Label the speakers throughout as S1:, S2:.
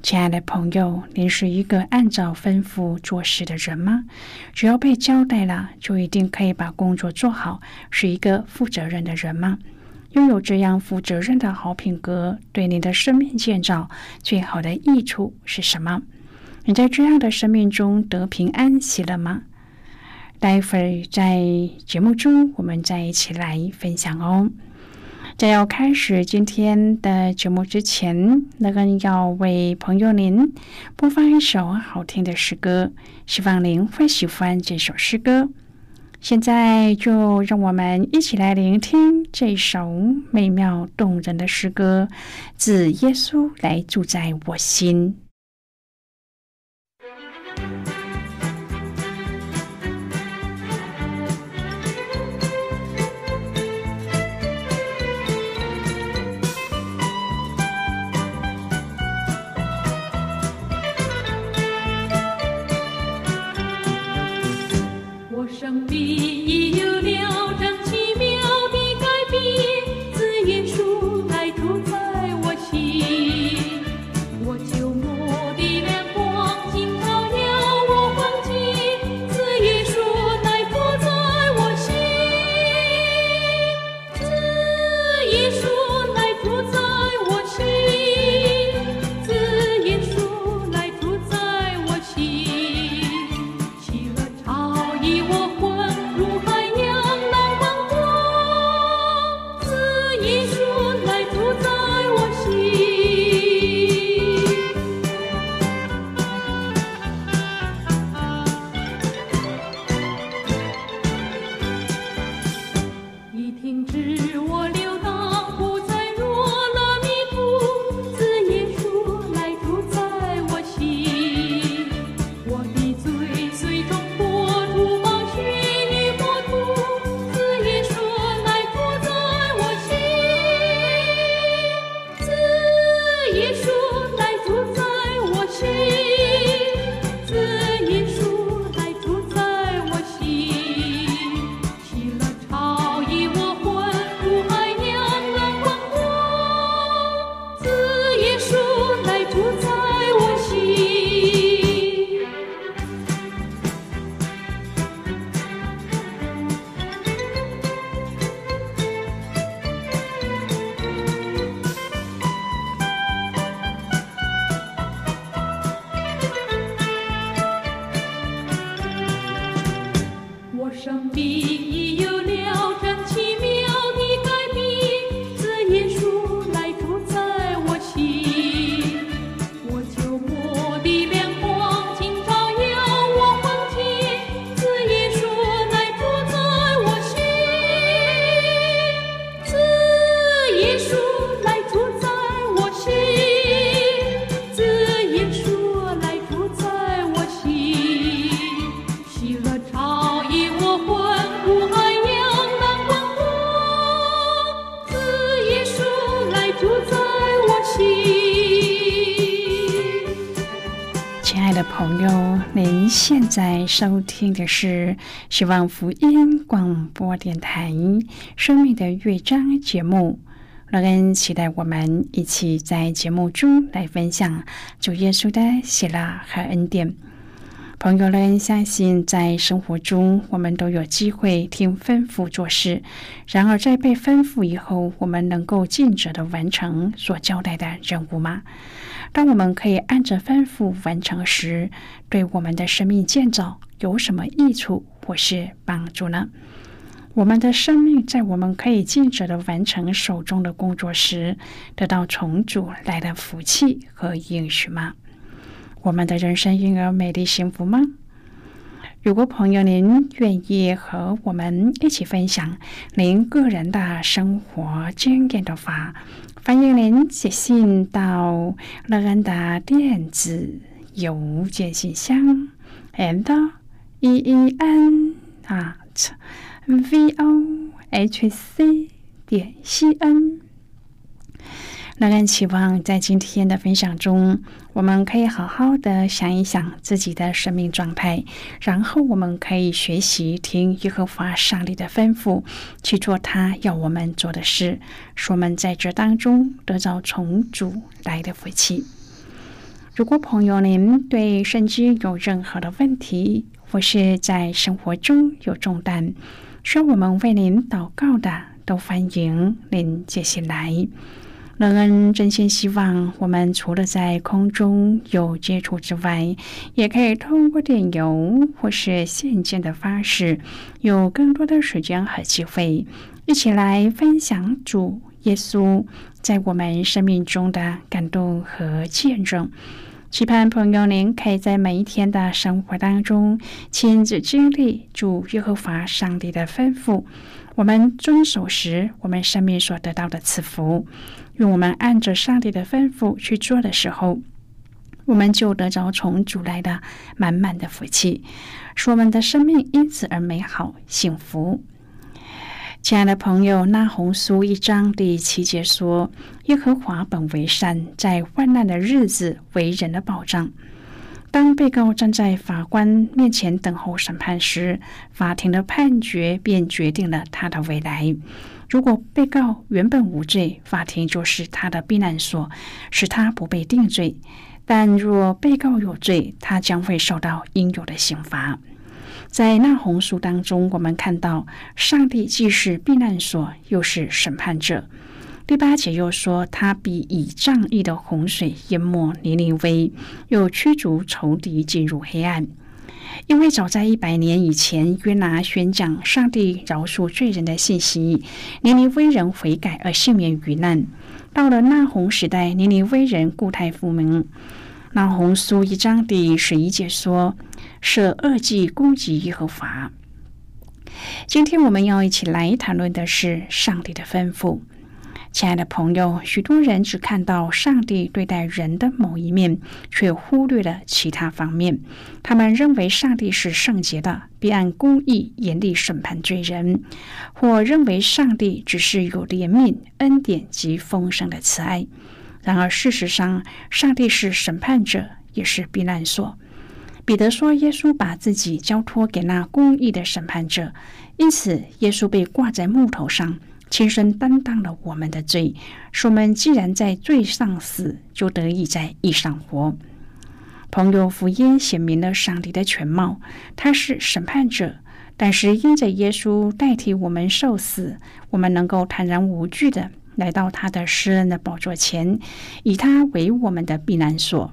S1: 亲爱的朋友，您是一个按照吩咐做事的人吗？只要被交代了，就一定可以把工作做好，是一个负责任的人吗？拥有这样负责任的好品格，对您的生命建造最好的益处是什么？你在这样的生命中得平安喜乐吗？待会儿在节目中，我们再一起来分享哦。在要开始今天的节目之前，那个要为朋友您播放一首好听的诗歌，希望您会喜欢这首诗歌。现在就让我们一起来聆听这首美妙动人的诗歌，自耶稣来住在我心。
S2: 生在
S1: 收听的是希望福音广播电台《生命的乐章》节目，乐恩期待我们一起在节目中来分享主耶稣的喜乐和恩典。朋友们，相信在生活中，我们都有机会听吩咐做事。然而，在被吩咐以后，我们能够尽责的完成所交代的任务吗？当我们可以按着吩咐完成时，对我们的生命建造有什么益处或是帮助呢？我们的生命在我们可以尽责的完成手中的工作时，得到重组来的福气和应许吗？我们的人生因而美丽幸福吗？如果朋友您愿意和我们一起分享您个人的生活经验的话，欢迎您写信到乐安达电子邮件信箱，and e e n at v o h c 点 c n。乐安期望在今天的分享中，我们可以好好的想一想自己的生命状态，然后我们可以学习听耶和华上帝的吩咐，去做他要我们做的事，使我们在这当中得到重组来的福气。如果朋友您对圣经有任何的问题，或是在生活中有重担，需要我们为您祷告的，都欢迎您接下来。乐恩真心希望，我们除了在空中有接触之外，也可以通过电邮或是信件的方式，有更多的时间和机会，一起来分享主耶稣在我们生命中的感动和见证。期盼朋友您可以在每一天的生活当中，亲自经历主耶和华上帝的吩咐。我们遵守时，我们生命所得到的赐福。用我们按着上帝的吩咐去做的时候，我们就得着从主来的满满的福气，使我们的生命因此而美好幸福。亲爱的朋友，那红书一章第七节说：“耶和华本为善，在患难的日子为人的保障。”当被告站在法官面前等候审判时，法庭的判决便决定了他的未来。如果被告原本无罪，法庭就是他的避难所，使他不被定罪；但若被告有罪，他将会受到应有的刑罚。在那红书当中，我们看到上帝既是避难所，又是审判者。第八节又说，他必以仗义的洪水淹没尼尼微，又驱逐仇敌进入黑暗。因为早在一百年以前，约拿宣讲上帝饶恕罪人的信息，尼尼微人悔改而幸免于难。到了那红时代，尼尼微人固态复明。那红书一章第十一节说：“舍恶计攻击耶和华。”今天我们要一起来谈论的是上帝的吩咐。亲爱的朋友，许多人只看到上帝对待人的某一面，却忽略了其他方面。他们认为上帝是圣洁的，必按公义严厉审判罪人；或认为上帝只是有怜悯、恩典及丰盛的慈爱。然而，事实上，上帝是审判者，也是避难所。彼得说：“耶稣把自己交托给那公义的审判者，因此，耶稣被挂在木头上。”亲身担当了我们的罪，说我们既然在罪上死，就得以在义上活。朋友福音显明了上帝的全貌，他是审判者，但是因着耶稣代替我们受死，我们能够坦然无惧的来到他的施恩的宝座前，以他为我们的避难所。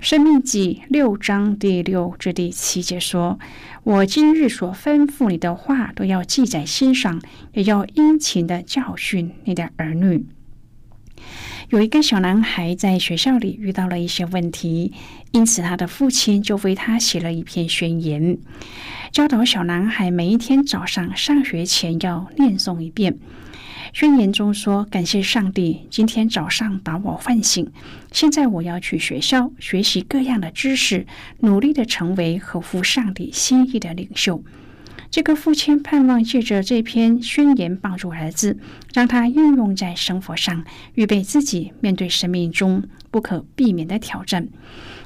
S1: 生命记六章第六至第七节说：“我今日所吩咐你的话，都要记在心上，也要殷勤的教训你的儿女。”有一个小男孩在学校里遇到了一些问题，因此他的父亲就为他写了一篇宣言，教导小男孩每一天早上上学前要念诵一遍。宣言中说：“感谢上帝，今天早上把我唤醒。现在我要去学校学习各样的知识，努力的成为合乎上帝心意的领袖。”这个父亲盼望借着这篇宣言帮助儿子，让他应用在生活上，预备自己面对生命中不可避免的挑战。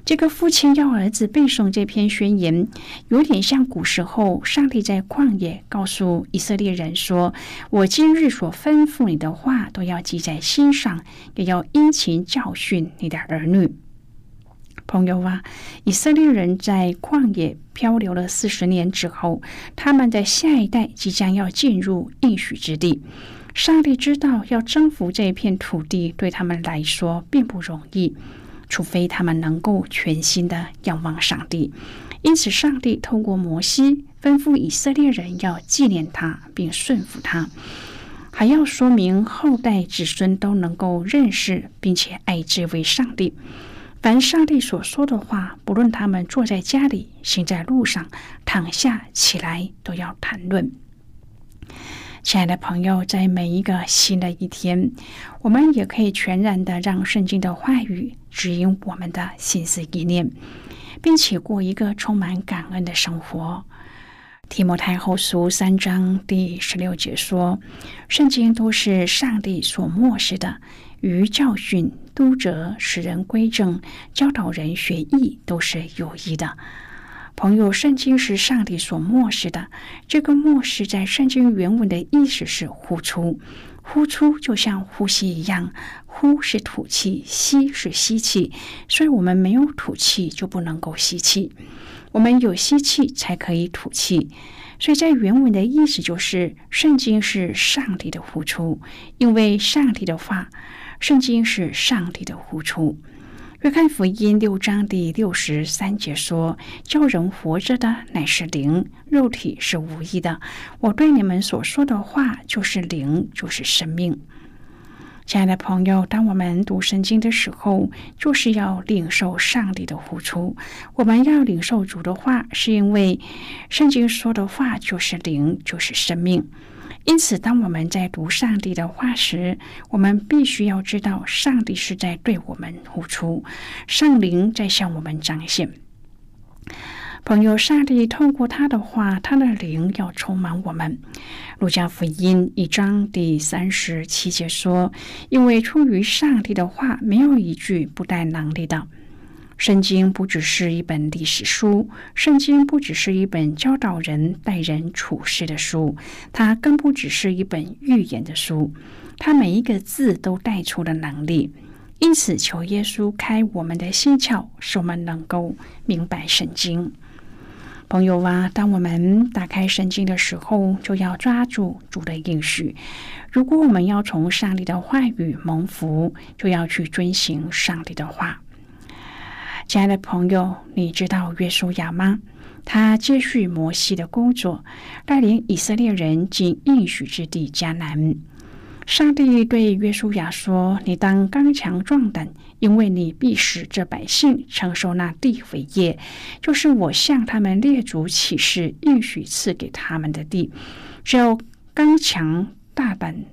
S1: 这个父亲要儿子背诵这篇宣言，有点像古时候上帝在旷野告诉以色列人说：“我今日所吩咐你的话，都要记在心上，也要殷勤教训你的儿女。”朋友啊，以色列人在旷野漂流了四十年之后，他们的下一代即将要进入应许之地。上帝知道，要征服这片土地对他们来说并不容易。除非他们能够全心的仰望上帝，因此上帝透过摩西吩咐以色列人要纪念他并顺服他，还要说明后代子孙都能够认识并且爱这位上帝。凡上帝所说的话，不论他们坐在家里、行在路上、躺下起来，都要谈论。亲爱的朋友，在每一个新的一天，我们也可以全然的让圣经的话语指引我们的心思意念，并且过一个充满感恩的生活。提摩太后书三章第十六节说：“圣经都是上帝所漠视的，于教训、督责、使人归正、教导人学艺，都是有益的。”朋友，圣经是上帝所漠视的。这个漠视在圣经原文的意思是呼出，呼出就像呼吸一样，呼是吐气，吸是吸气。所以，我们没有吐气就不能够吸气，我们有吸气才可以吐气。所以在原文的意思就是，圣经是上帝的呼出，因为上帝的话，圣经是上帝的呼出。约翰福音六章第六十三节说：“叫人活着的乃是灵，肉体是无益的。我对你们所说的话就是灵，就是生命。”亲爱的朋友，当我们读圣经的时候，就是要领受上帝的呼出。我们要领受主的话，是因为圣经说的话就是灵，就是生命。因此，当我们在读上帝的话时，我们必须要知道，上帝是在对我们呼出，圣灵在向我们彰显。朋友，上帝透过他的话，他的灵要充满我们。路加福音一章第三十七节说：“因为出于上帝的话，没有一句不带能力的。”圣经不只是一本历史书，圣经不只是一本教导人待人处事的书，它更不只是一本预言的书。它每一个字都带出了能力。因此，求耶稣开我们的心窍，使我们能够明白圣经。朋友啊，当我们打开圣经的时候，就要抓住主的应许。如果我们要从上帝的话语蒙福，就要去遵行上帝的话。亲爱的朋友，你知道约书亚吗？他接续摩西的工作，带领以色列人进应许之地迦南。上帝对约书亚说：“你当刚强壮胆，因为你必使这百姓承受那地为业，就是我向他们列祖起誓应许赐给他们的地。只要刚强大胆，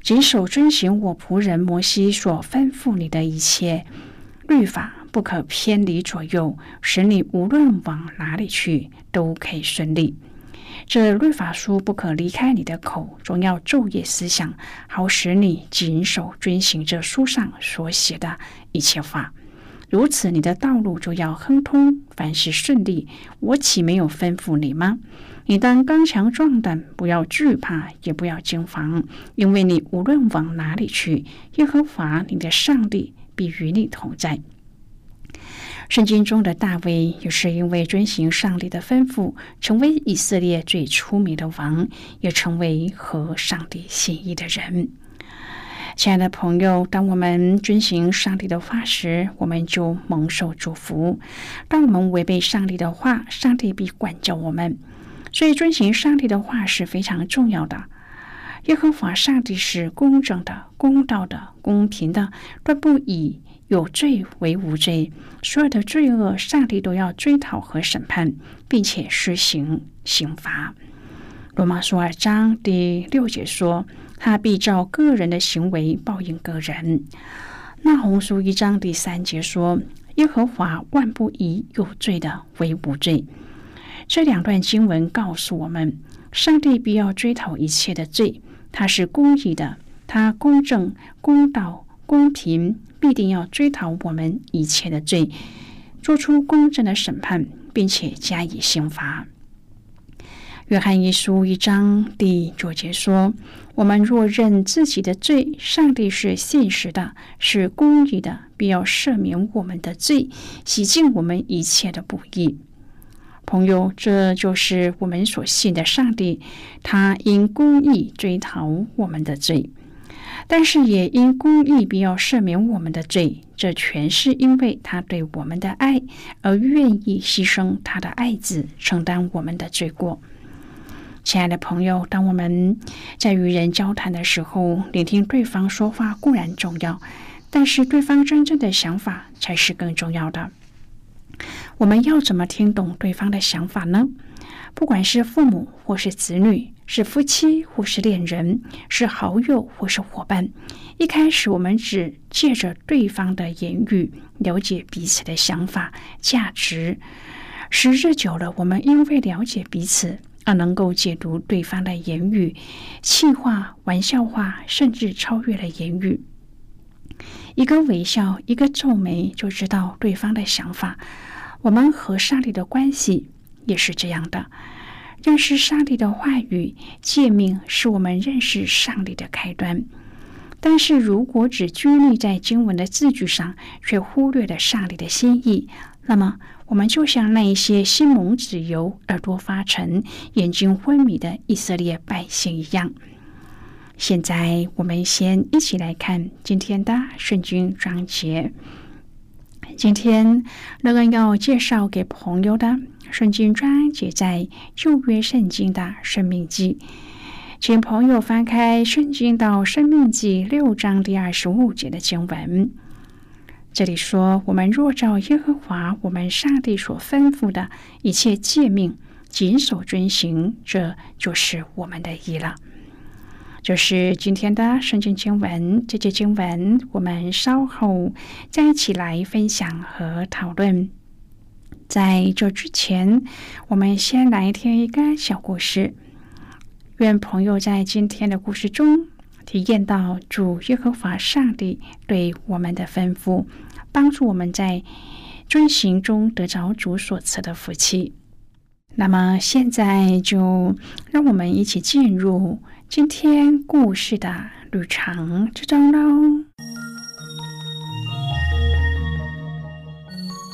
S1: 谨守遵行我仆人摩西所吩咐你的一切律法。”不可偏离左右，使你无论往哪里去都可以顺利。这律法书不可离开你的口，总要昼夜思想，好使你谨守遵行这书上所写的一切话。如此，你的道路就要亨通，凡事顺利。我岂没有吩咐你吗？你当刚强壮胆，不要惧怕，也不要惊慌，因为你无论往哪里去，耶和华你的上帝必与你同在。圣经中的大卫也是因为遵行上帝的吩咐，成为以色列最出名的王，也成为和上帝心意的人。亲爱的朋友，当我们遵行上帝的话时，我们就蒙受祝福；当我们违背上帝的话，上帝必管教我们。所以，遵行上帝的话是非常重要的。耶和华上帝是公正的、公道的、公平的，断不以。有罪为无罪，所有的罪恶，上帝都要追讨和审判，并且施行刑罚。罗马书二章第六节说：“他必照个人的行为报应个人。”那红书一章第三节说：“耶和华万不以有罪的为无罪。”这两段经文告诉我们，上帝必要追讨一切的罪，他是公义的，他公正、公道、公平，必定要追讨我们一切的罪，做出公正的审判，并且加以刑罚。约翰一书一章第九节说：“我们若认自己的罪，上帝是信实的，是公义的，必要赦免我们的罪，洗净我们一切的不义。”朋友，这就是我们所信的上帝，他因公义追讨我们的罪，但是也因公义必要赦免我们的罪。这全是因为他对我们的爱，而愿意牺牲他的爱子，承担我们的罪过。亲爱的朋友，当我们在与人交谈的时候，聆听对方说话固然重要，但是对方真正的想法才是更重要的。我们要怎么听懂对方的想法呢？不管是父母或是子女，是夫妻或是恋人，是好友或是伙伴，一开始我们只借着对方的言语了解彼此的想法、价值。时日久了，我们因为了解彼此。而能够解读对方的言语，气话、玩笑话，甚至超越了言语。一个微笑，一个皱眉，就知道对方的想法。我们和上帝的关系也是这样的。认识上帝的话语、诫命，是我们认识上帝的开端。但是如果只拘泥在经文的字句上，却忽略了上帝的心意，那么。我们就像那一些心蒙子油、耳朵发沉、眼睛昏迷的以色列百姓一样。现在，我们先一起来看今天的圣经章节。今天乐恩要介绍给朋友的圣经章节在旧约圣经的生命记，请朋友翻开圣经到生命记六章第二十五节的经文。这里说：“我们若照耶和华我们上帝所吩咐的一切诫命，谨守遵行，这就是我们的义了。”就是今天的圣经经文。这节经文我们稍后再一起来分享和讨论。在这之前，我们先来听一个小故事。愿朋友在今天的故事中。体验到主耶和华上帝对我们的吩咐，帮助我们在遵行中得着主所赐的福气。那么，现在就让我们一起进入今天故事的旅程之中喽。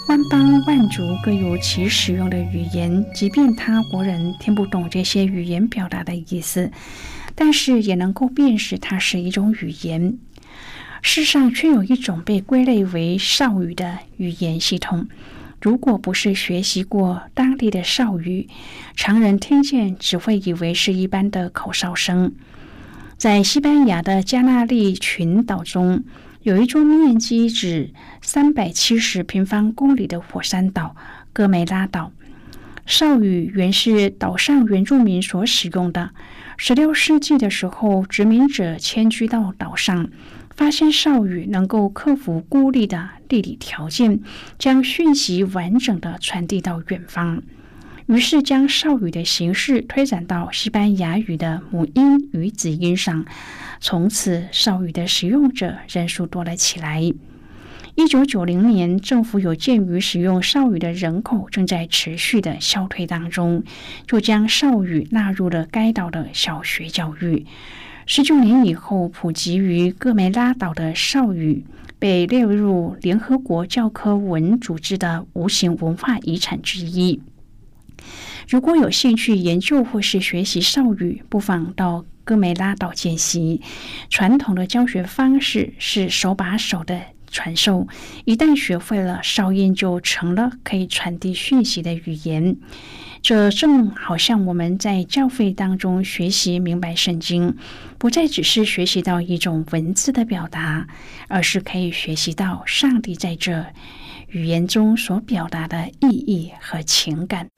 S1: 万邦万族各有其使用的语言，即便他国人听不懂这些语言表达的意思。但是也能够辨识它是一种语言。世上却有一种被归类为少语的语言系统。如果不是学习过当地的少语，常人听见只会以为是一般的口哨声。在西班牙的加纳利群岛中，有一座面积只三百七十平方公里的火山岛——哥梅拉岛。少语原是岛上原住民所使用的。十六世纪的时候，殖民者迁居到岛上，发现少语能够克服孤立的地理条件，将讯息完整的传递到远方。于是，将少语的形式推展到西班牙语的母音与子音上，从此少语的使用者人数多了起来。一九九零年，政府有鉴于使用少语的人口正在持续的消退当中，就将少语纳入了该岛的小学教育。十九年以后，普及于哥梅拉岛的少语被列入联合国教科文组织的无形文化遗产之一。如果有兴趣研究或是学习少语，不妨到哥梅拉岛见习。传统的教学方式是手把手的。传授一旦学会了少音，就成了可以传递讯息的语言。这正好像我们在教会当中学习明白圣经，不再只是学习到一种文字的表达，而是可以学习到上帝在这语言中所表达的意义和情感。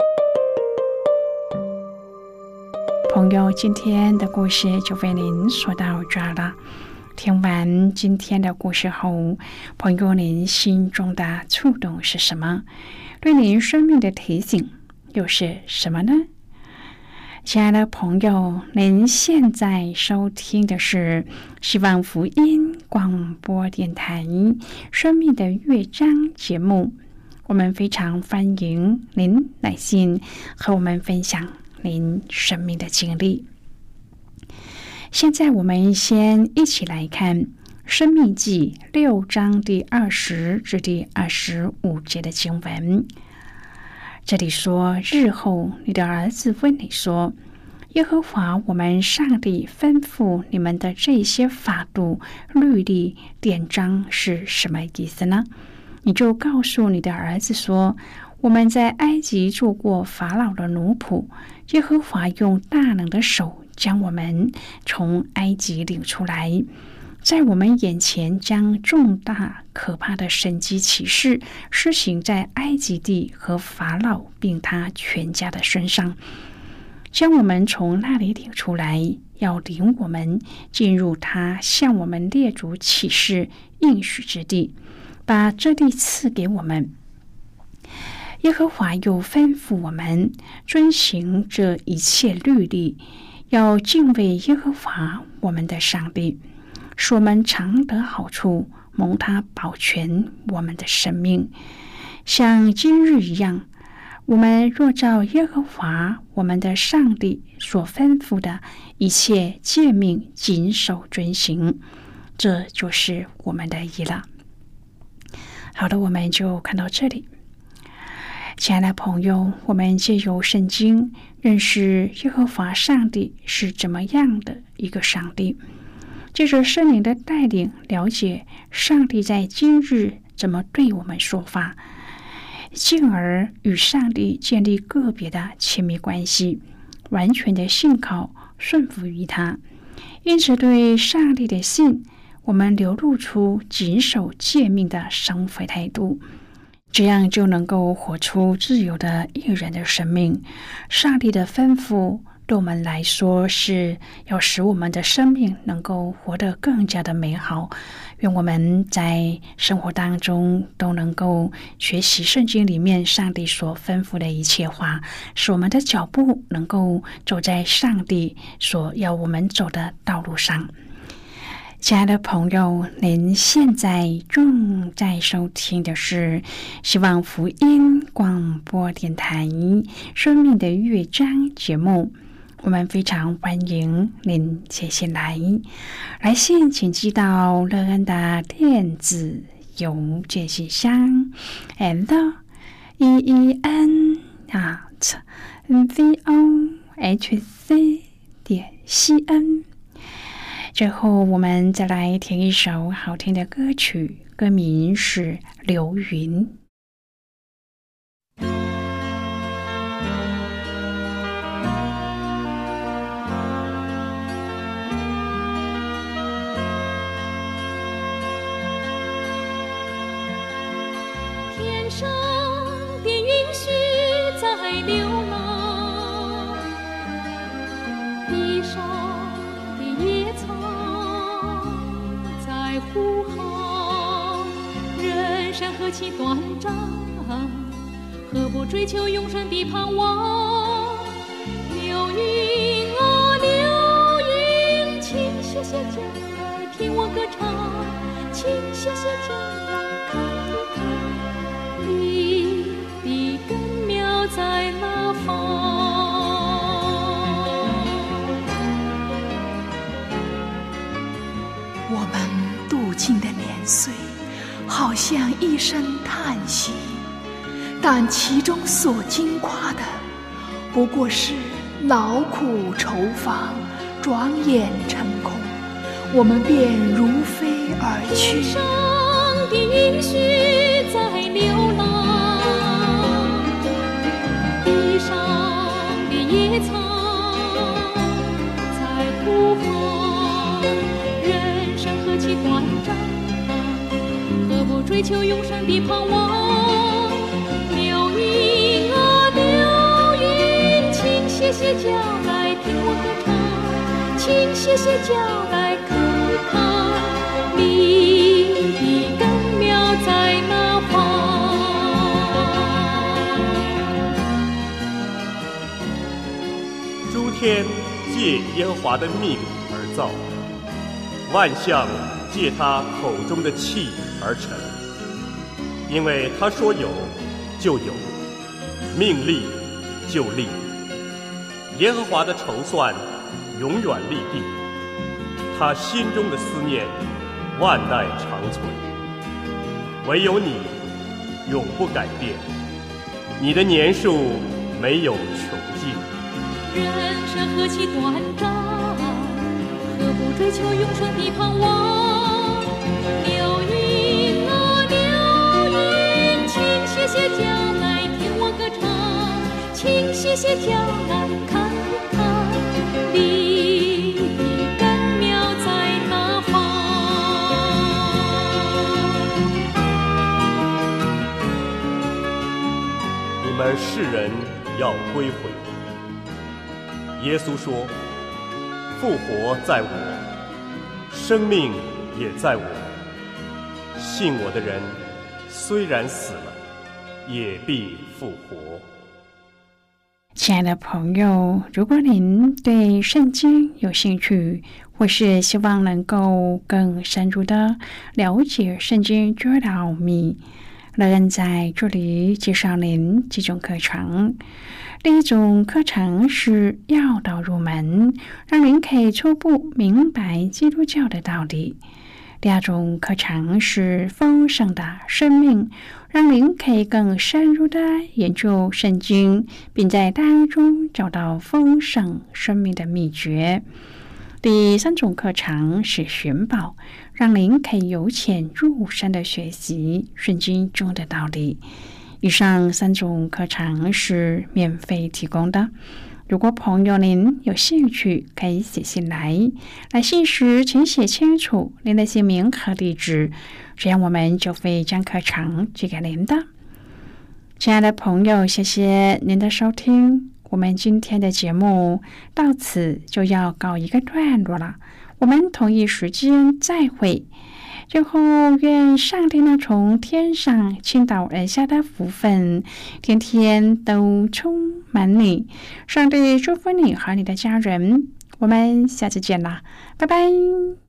S1: 朋友，今天的故事就为您说到这儿了。听完今天的故事后，朋友，您心中的触动是什么？对您生命的提醒又是什么呢？亲爱的朋友，您现在收听的是希望福音广播电台《生命的乐章》节目。我们非常欢迎您来信和我们分享您生命的经历。现在，我们先一起来看《生命记》六章第二十至第二十五节的经文。这里说：“日后你的儿子问你说，耶和华我们上帝吩咐你们的这些法度、律例、典章是什么意思呢？你就告诉你的儿子说：我们在埃及做过法老的奴仆，耶和华用大能的手将我们从埃及领出来。”在我们眼前，将重大可怕的神迹启示施行在埃及地和法老并他全家的身上，将我们从那里领出来，要领我们进入他向我们列祖启示应许之地，把这地赐给我们。耶和华又吩咐我们遵行这一切律例，要敬畏耶和华我们的上帝。使我们常得好处，蒙他保全我们的生命，像今日一样。我们若照耶和华我们的上帝所吩咐的一切诫命谨守遵行，这就是我们的意了。好的，我们就看到这里。亲爱的朋友，我们借由圣经认识耶和华上帝是怎么样的一个上帝。借着圣灵的带领，了解上帝在今日怎么对我们说话，进而与上帝建立个别的亲密关系，完全的信靠、顺服于他。因此，对上帝的信，我们流露出谨守诫命的生活态度，这样就能够活出自由的一人的生命。上帝的吩咐。对我们来说，是要使我们的生命能够活得更加的美好。愿我们在生活当中都能够学习圣经里面上帝所吩咐的一切话，使我们的脚步能够走在上帝所要我们走的道路上。亲爱的朋友，您现在正在收听的是希望福音广播电台《生命的乐章》节目。我们非常欢迎您写信来，来信请寄到乐安的电子邮件信箱，and e e n at v o h c 点 c n。最后，我们再来听一首好听的歌曲，歌名是《流云》。
S2: 人何其短暂，何不追求永生的盼望？流云啊流云，请歇歇脚来听我歌唱，请歇歇脚
S3: 像一声叹息，但其中所经夸的，不过是劳苦愁烦，转眼成空，我们便如飞而去。
S2: 上的云絮在流浪，地上的野草在呼唤。人生何其短暂，追求永生的盼望？流云啊流云，请歇歇脚来听我歌唱，请歇歇脚来看一看你的根苗在哪方？
S4: 天借耶华的命而造，万象借他口中的气而成。因为他说有，就有；命立，就立。耶和华的筹算永远立定，他心中的思念万代长存。唯有你永不改变，你的年数没有穷尽。
S2: 人生何其短暂，何不追求永生的盼望？请歇歇脚来看看，你根苗在哪方？
S4: 你们世人要归回。耶稣说：“复活在我，生命也在我。信我的人，虽然死了，也必复活。”
S1: 亲爱的朋友，如果您对圣经有兴趣，或是希望能够更深入的了解圣经教导秘，乐恩在这里介绍您几种课程。第一种课程是要道入门，让您可以初步明白基督教的道理。第二种课程是丰盛的生命，让您可以更深入的研究圣经，并在当中找到丰盛生命的秘诀。第三种课程是寻宝，让您可以由浅入深的学习圣经中的道理。以上三种课程是免费提供的。如果朋友您有兴趣，可以写信来。来信时请写清楚您的姓名和地址，这样我们就会将课程寄给您的。亲爱的朋友，谢谢您的收听。我们今天的节目到此就要告一个段落了。我们同一时间再会。最后，愿上帝呢从天上倾倒而下的福分，天天都充满你。上帝祝福你和你的家人。我们下次见啦，拜拜。